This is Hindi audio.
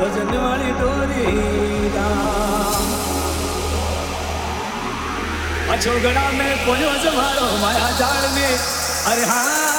भजन वाली डोरी गड़ा में पोजो जमारो माया जाल में। अरे हाँ।